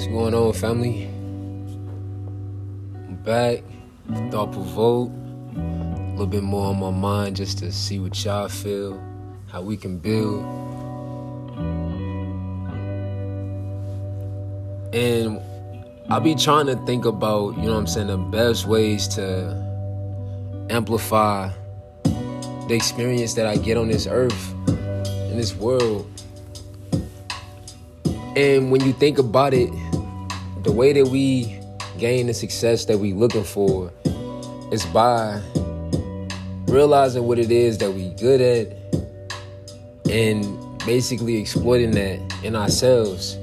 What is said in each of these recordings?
What's going on, family? I'm back. Thought provoke. A little bit more on my mind just to see what y'all feel, how we can build. And I'll be trying to think about, you know what I'm saying, the best ways to amplify the experience that I get on this earth, in this world. And when you think about it, the way that we gain the success that we looking for is by realizing what it is that we good at and basically exploiting that in ourselves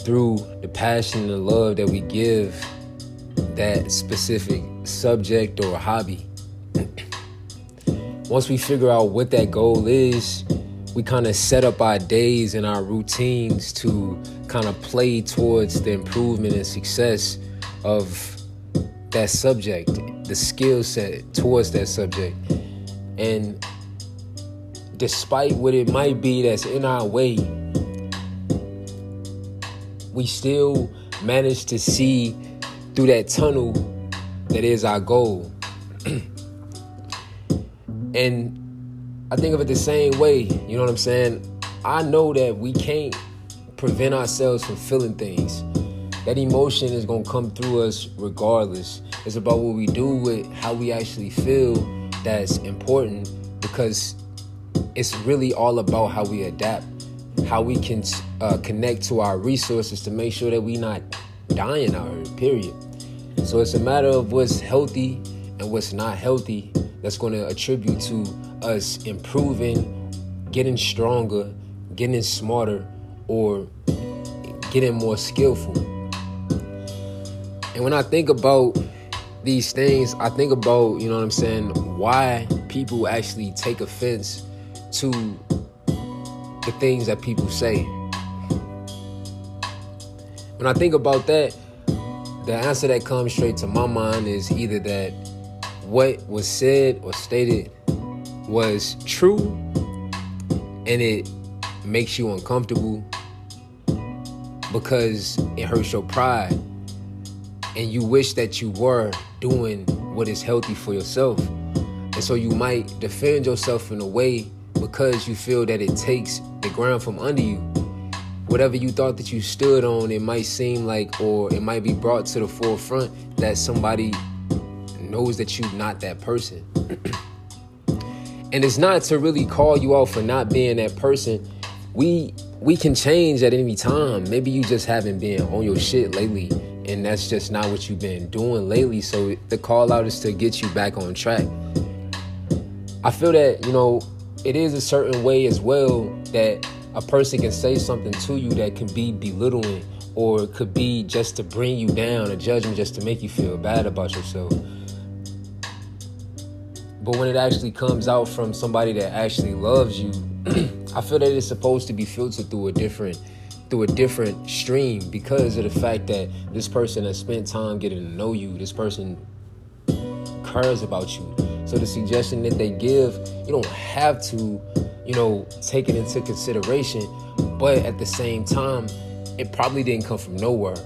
through the passion and the love that we give that specific subject or hobby. Once we figure out what that goal is, we kind of set up our days and our routines to kind of play towards the improvement and success of that subject, the skill set towards that subject. And despite what it might be that's in our way, we still manage to see through that tunnel that is our goal. and I think of it the same way. You know what I'm saying? I know that we can't prevent ourselves from feeling things. That emotion is gonna come through us regardless. It's about what we do with how we actually feel that's important because it's really all about how we adapt, how we can uh, connect to our resources to make sure that we're not dying out period. So it's a matter of what's healthy and what's not healthy that's to attribute to us improving, getting stronger, getting smarter, or getting more skillful. And when I think about these things, I think about, you know what I'm saying, why people actually take offense to the things that people say. When I think about that, the answer that comes straight to my mind is either that what was said or stated was true and it makes you uncomfortable because it hurts your pride and you wish that you were doing what is healthy for yourself. And so you might defend yourself in a way because you feel that it takes the ground from under you. Whatever you thought that you stood on, it might seem like, or it might be brought to the forefront that somebody knows that you're not that person. and it's not to really call you out for not being that person. We we can change at any time. Maybe you just haven't been on your shit lately, and that's just not what you've been doing lately. So the call out is to get you back on track. I feel that, you know, it is a certain way as well that a person can say something to you that can be belittling or could be just to bring you down, a judgment just to make you feel bad about yourself. But when it actually comes out from somebody that actually loves you, I feel that it's supposed to be filtered through a different through a different stream because of the fact that this person has spent time getting to know you. This person cares about you. So the suggestion that they give, you don't have to, you know, take it into consideration. But at the same time, it probably didn't come from nowhere.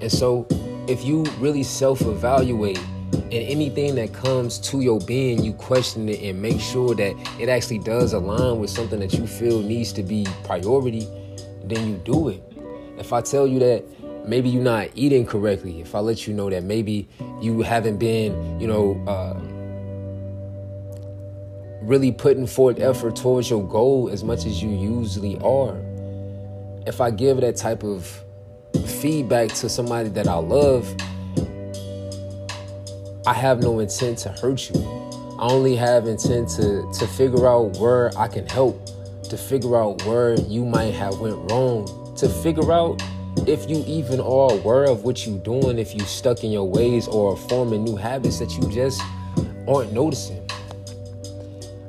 And so if you really self-evaluate and anything that comes to your being, you question it and make sure that it actually does align with something that you feel needs to be priority, then you do it. If I tell you that maybe you're not eating correctly, if I let you know that maybe you haven't been, you know, uh, really putting forth effort towards your goal as much as you usually are, if I give that type of feedback to somebody that I love, I have no intent to hurt you. I only have intent to to figure out where I can help, to figure out where you might have went wrong, to figure out if you even are aware of what you're doing, if you stuck in your ways or forming new habits that you just aren't noticing.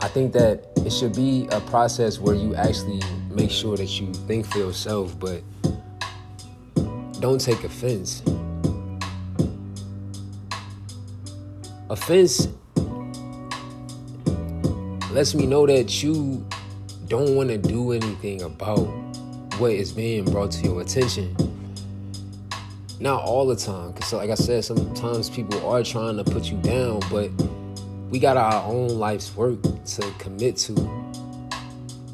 I think that it should be a process where you actually make sure that you think for yourself, but don't take offense. Offense lets me know that you don't want to do anything about what is being brought to your attention. not all the time, because like I said, sometimes people are trying to put you down, but we got our own life's work to commit to.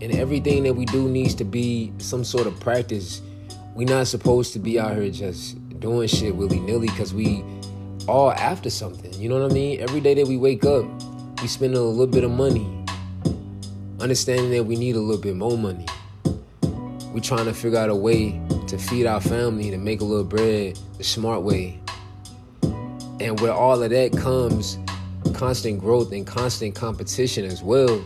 And everything that we do needs to be some sort of practice. We're not supposed to be out here just doing shit willy nilly because we all after something. You know what I mean? Every day that we wake up, we spend a little bit of money, understanding that we need a little bit more money. We're trying to figure out a way to feed our family, to make a little bread the smart way. And with all of that comes constant growth and constant competition as well,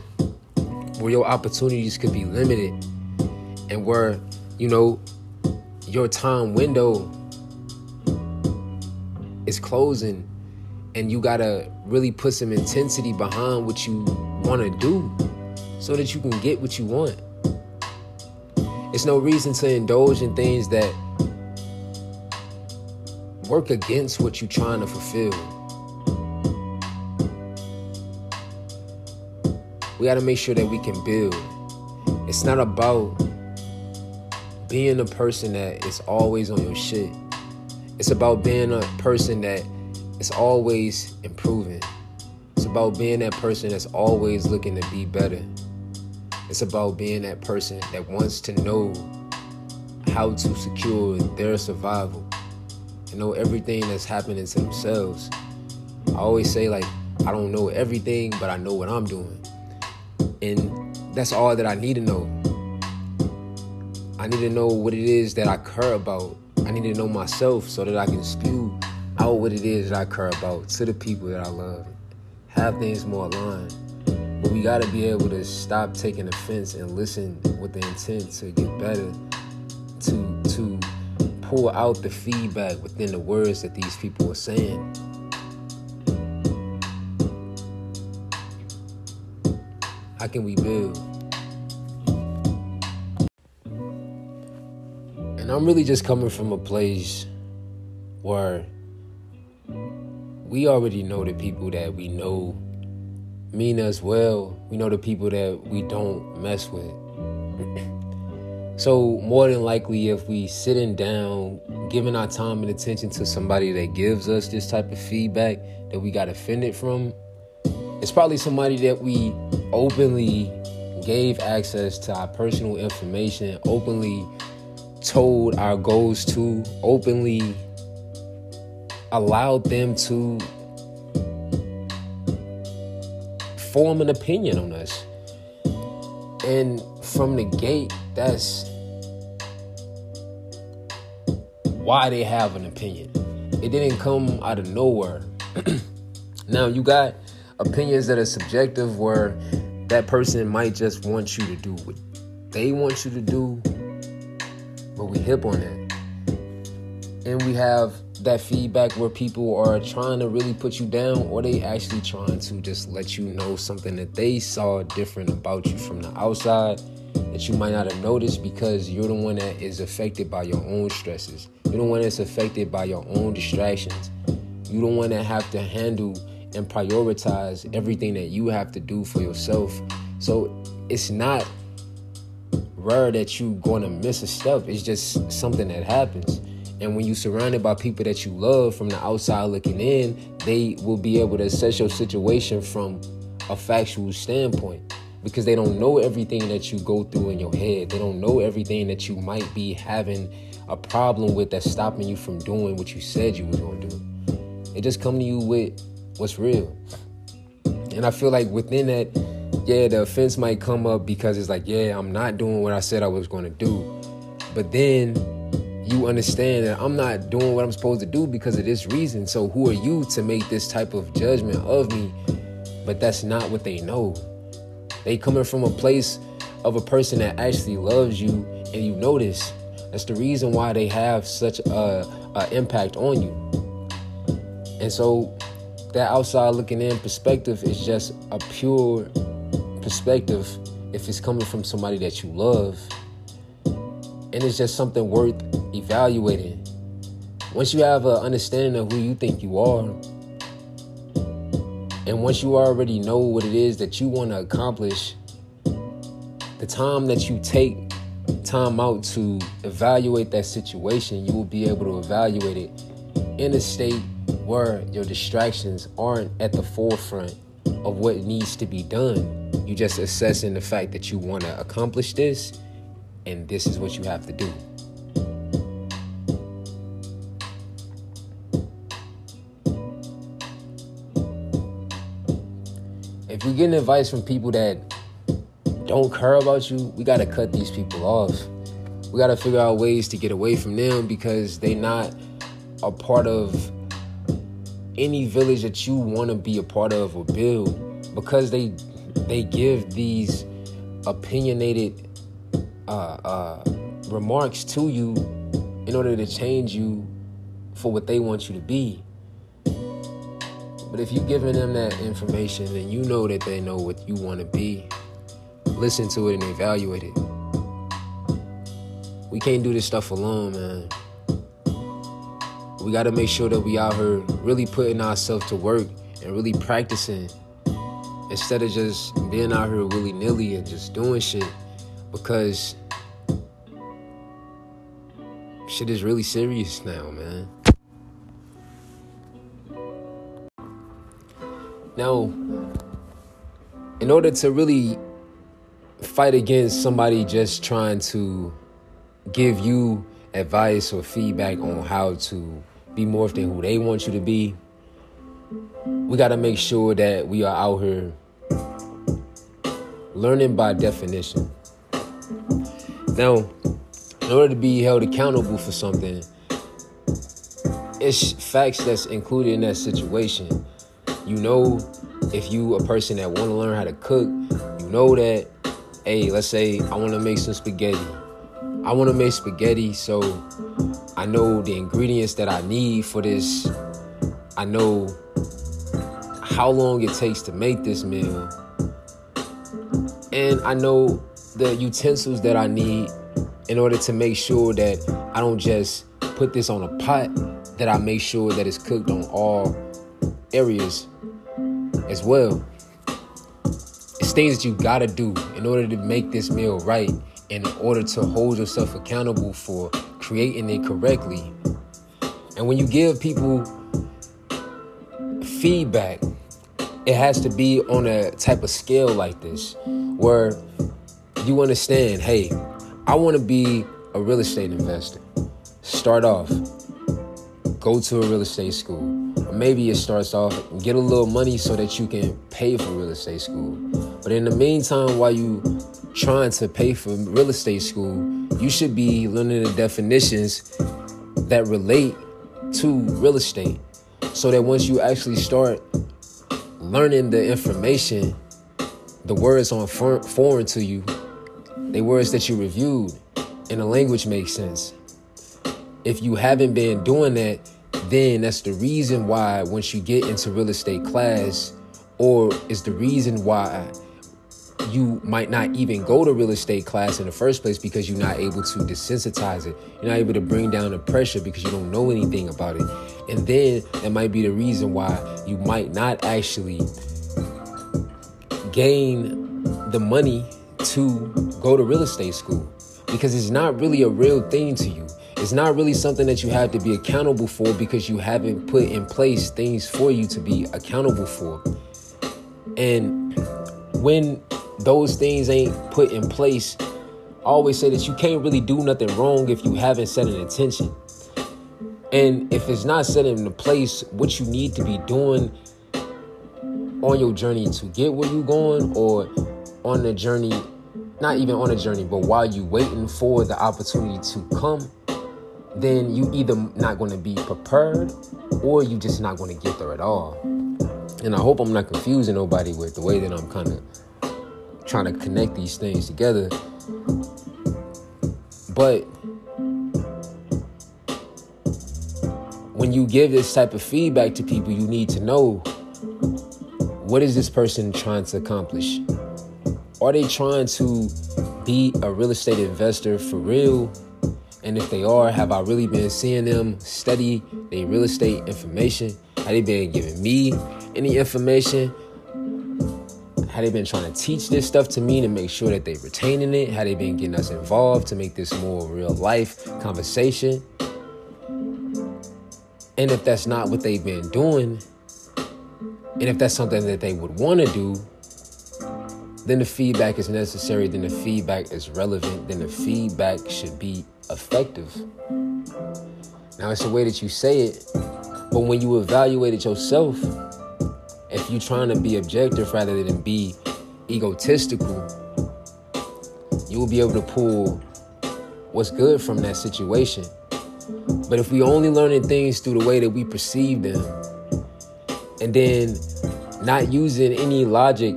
where your opportunities could be limited and where, you know, your time window is closing and you gotta really put some intensity behind what you wanna do so that you can get what you want. It's no reason to indulge in things that work against what you're trying to fulfill. We got to make sure that we can build. It's not about being a person that is always on your shit. It's about being a person that is always improving. It's about being that person that's always looking to be better. It's about being that person that wants to know how to secure their survival and know everything that's happening to themselves. I always say, like, I don't know everything, but I know what I'm doing. And that's all that I need to know. I need to know what it is that I care about. I need to know myself so that I can spew out what it is that I care about to the people that I love. Have things more aligned. But we got to be able to stop taking offense and listen with the intent to get better, to to pull out the feedback within the words that these people are saying. How can we build? And I'm really just coming from a place where we already know the people that we know mean us well. We know the people that we don't mess with. so, more than likely, if we sitting down, giving our time and attention to somebody that gives us this type of feedback that we got offended from, it's probably somebody that we openly gave access to our personal information, openly told our goals to, openly allowed them to form an opinion on us. And from the gate, that's why they have an opinion. It didn't come out of nowhere. now, you got opinions that are subjective where that person might just want you to do what they want you to do, but we hip on that. And we have that feedback where people are trying to really put you down or they actually trying to just let you know something that they saw different about you from the outside that you might not have noticed because you're the one that is affected by your own stresses. You're the one that's affected by your own distractions. You're the one that have to handle and prioritize everything that you have to do for yourself. So it's not rare that you're going to miss a step. It's just something that happens. And when you're surrounded by people that you love from the outside looking in, they will be able to assess your situation from a factual standpoint because they don't know everything that you go through in your head. They don't know everything that you might be having a problem with that's stopping you from doing what you said you were going to do. They just come to you with what's real. And I feel like within that, yeah, the offense might come up because it's like, yeah, I'm not doing what I said I was going to do. But then you understand that I'm not doing what I'm supposed to do because of this reason. So who are you to make this type of judgment of me? But that's not what they know. They coming from a place of a person that actually loves you and you notice. That's the reason why they have such a, a impact on you. And so that outside looking in perspective is just a pure perspective if it's coming from somebody that you love and it's just something worth evaluating. Once you have an understanding of who you think you are, and once you already know what it is that you want to accomplish, the time that you take time out to evaluate that situation, you will be able to evaluate it in a state where your distractions aren't at the forefront of what needs to be done. You just assessing the fact that you want to accomplish this, and this is what you have to do. If you're getting advice from people that don't care about you, we got to cut these people off. We got to figure out ways to get away from them because they're not a part of any village that you want to be a part of or build because they they give these opinionated uh, uh, remarks to you in order to change you for what they want you to be. But if you're giving them that information and you know that they know what you want to be, listen to it and evaluate it. We can't do this stuff alone, man. We got to make sure that we out here really putting ourselves to work and really practicing instead of just being out here willy nilly and just doing shit because shit is really serious now, man. Now, in order to really fight against somebody just trying to give you advice or feedback on how to be more than who they want you to be. We got to make sure that we are out here learning by definition. Now, in order to be held accountable for something, it's facts that's included in that situation. You know, if you a person that want to learn how to cook, you know that, hey, let's say I want to make some spaghetti. I want to make spaghetti, so I know the ingredients that I need for this. I know how long it takes to make this meal. And I know the utensils that I need in order to make sure that I don't just put this on a pot, that I make sure that it's cooked on all areas as well. It's things that you gotta do in order to make this meal right, in order to hold yourself accountable for creating it correctly. And when you give people feedback, it has to be on a type of scale like this where you understand hey, I want to be a real estate investor. Start off, go to a real estate school. Or maybe it starts off, get a little money so that you can pay for real estate school. But in the meantime, while you trying to pay for real estate school, you should be learning the definitions that relate to real estate so that once you actually start learning the information, the words on foreign to you, the words that you reviewed, and the language makes sense. If you haven't been doing that, then that's the reason why once you get into real estate class, or is the reason why you might not even go to real estate class in the first place because you're not able to desensitize it. You're not able to bring down the pressure because you don't know anything about it. And then that might be the reason why you might not actually gain the money to go to real estate school because it's not really a real thing to you. It's not really something that you have to be accountable for because you haven't put in place things for you to be accountable for. And when those things ain't put in place, I always say that you can't really do nothing wrong if you haven't set an intention. And if it's not set into place, what you need to be doing on your journey to get where you're going or on the journey, not even on a journey, but while you're waiting for the opportunity to come, then you either not going to be prepared or you just not going to get there at all. And I hope I'm not confusing nobody with the way that I'm kind of trying to connect these things together. But when you give this type of feedback to people, you need to know what is this person trying to accomplish? Are they trying to be a real estate investor for real? And if they are, have I really been seeing them study their real estate information? Have they been giving me any information? Had they been trying to teach this stuff to me to make sure that they're retaining it? Had they been getting us involved to make this more real life conversation? And if that's not what they've been doing, and if that's something that they would want to do, then the feedback is necessary, then the feedback is relevant, then the feedback should be effective. Now, it's the way that you say it, but when you evaluate it yourself, you're trying to be objective rather than be egotistical, you will be able to pull what's good from that situation. But if we only learning things through the way that we perceive them, and then not using any logic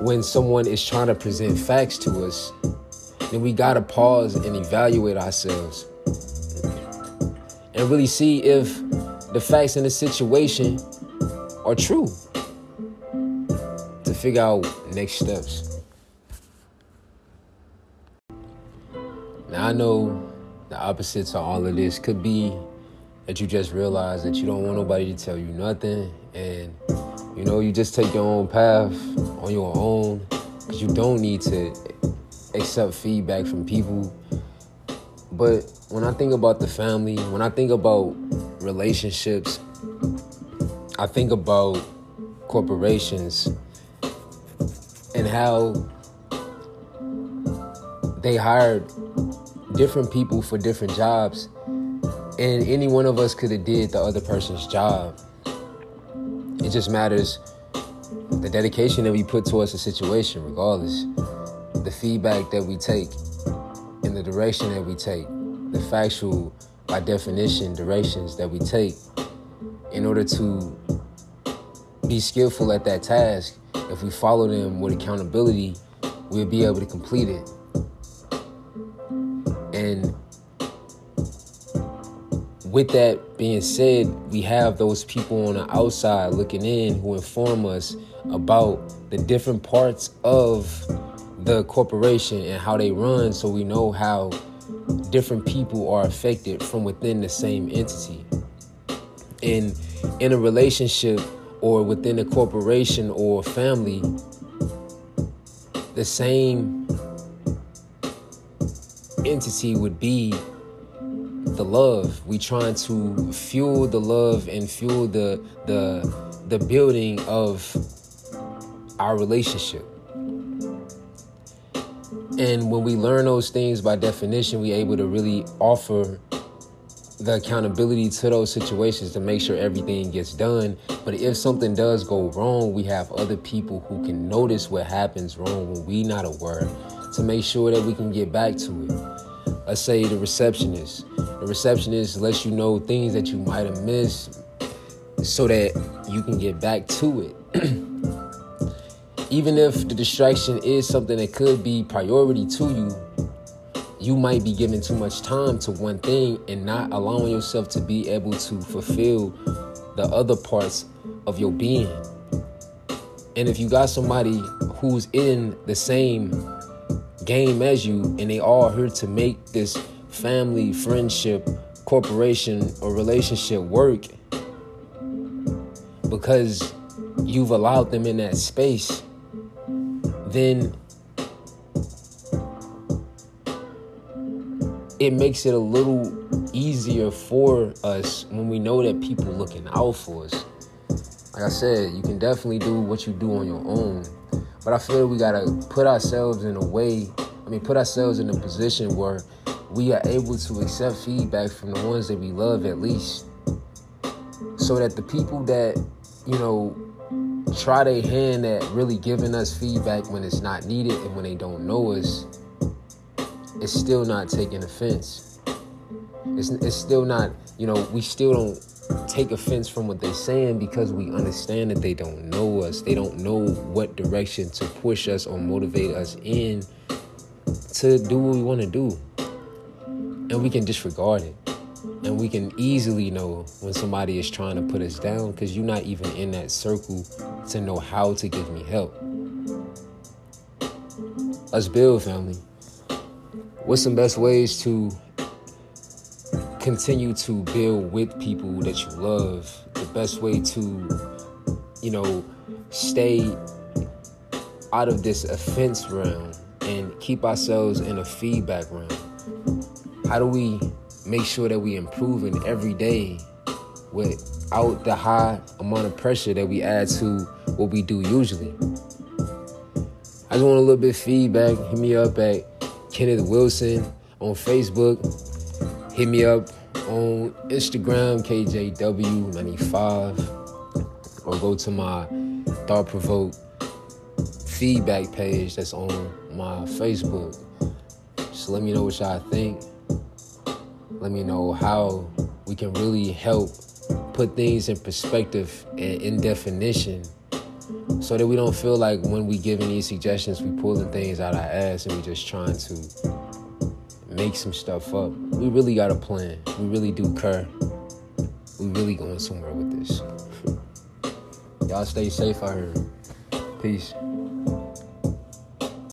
when someone is trying to present facts to us, then we gotta pause and evaluate ourselves and really see if the facts in the situation are true figure out next steps. Now, I know the opposite to all of this could be that you just realize that you don't want nobody to tell you nothing and you know you just take your own path on your own. Because you don't need to accept feedback from people. But when i think about the family when i think about relationships i think about corporations and how they hired different people for different jobs and any one of us could have did the other person's job it just matters the dedication that we put towards the situation, regardless. The feedback that we take and the direction that we take, the factual, by definition, directions that we take in order to be skillful at that task. If we follow them with accountability, we'll be able to complete it. And with that being said, we have those people on the outside looking in who inform us about the different parts of the corporation and how they run so we know how different people are affected from within the same entity. And in a relationship or within a corporation or family, the same entity would be the love. We trying to fuel the love and fuel the the the building of our relationship. And when we learn those things by definition, we're able to really offer the accountability to those situations to make sure everything gets done. But if something does go wrong, we have other people who can notice what happens wrong when we not aware to make sure that we can get back to it let's say the receptionist. The receptionist lets you know things that you might have missed so that you can get back to it. Even if the distraction is something that could be priority to you, you might be giving too much time to one thing and not allowing yourself to be able to fulfill the other parts of your being. And if you got somebody who's in the same game as you, and they all here to make this family, friendship, corporation, or relationship work because you've allowed them in that space, then it makes it a little easier for us when we know that people looking out for us. Like I said, you can definitely do what you do on your own but I feel we gotta put ourselves in a way, I mean, put ourselves in a position where we are able to accept feedback from the ones that we love at least. So that the people that, you know, try their hand at really giving us feedback when it's not needed and when they don't know us, it's still not taking offense. It's, it's still not, you know, we still don't take offense from what they're saying because we understand that they don't know us. They don't know what direction to push us or motivate us in to do what we want to do. And we can disregard it. And we can easily know when somebody is trying to put us down because you're not even in that circle to know how to give me help. Let's build, family. What's some best ways to continue to build with people that you love. The best way to, you know, stay out of this offense realm and keep ourselves in a feedback realm? How do we make sure that we improving every day without the high amount of pressure that we add to what we do usually? I just want a little bit of feedback. Hit me up at Kenneth Wilson on Facebook. Hit me up on Instagram, KJW95. Or go to my Thought Provoke feedback page that's on my Facebook. Just let me know what y'all think. Let me know how we can really help put things in perspective and in definition so that we don't feel like when we giving these suggestions, we pulling things out our ass and we just trying to make some stuff up. We really got a plan. We really do care. We really going somewhere with this. Y'all stay safe out here. Peace.